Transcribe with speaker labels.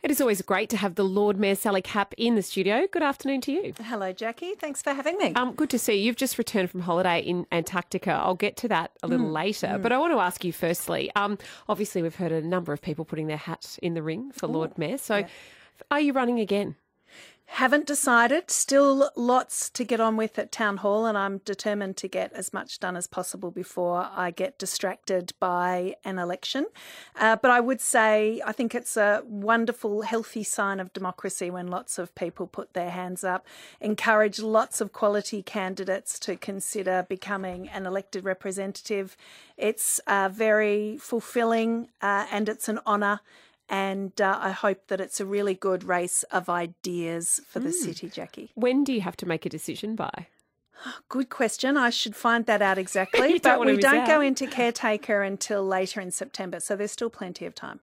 Speaker 1: It is always great to have the Lord Mayor Sally Capp in the studio. Good afternoon to you.
Speaker 2: Hello, Jacqui. Thanks for having me.
Speaker 1: Um, good to see you. You've just returned from holiday in Antarctica. I'll get to that a little mm, later. Mm. But I want to ask you firstly. Um, obviously, we've heard a number of people putting their hat in the ring for Ooh, Lord Mayor. So, yeah. are you running again?
Speaker 2: Haven't decided. Still lots to get on with at Town Hall, and I'm determined to get as much done as possible before I get distracted by an election. Uh, but I would say I think it's a wonderful, healthy sign of democracy when lots of people put their hands up, encourage lots of quality candidates to consider becoming an elected representative. It's uh, very fulfilling uh, and it's an honour and uh, I hope that it's a really good race of ideas for the mm. city, Jacqui.
Speaker 1: When do you have to make a decision by?
Speaker 2: Good question. I should find that out exactly. but we don't out. go into caretaker until later in September, so there's still plenty of time.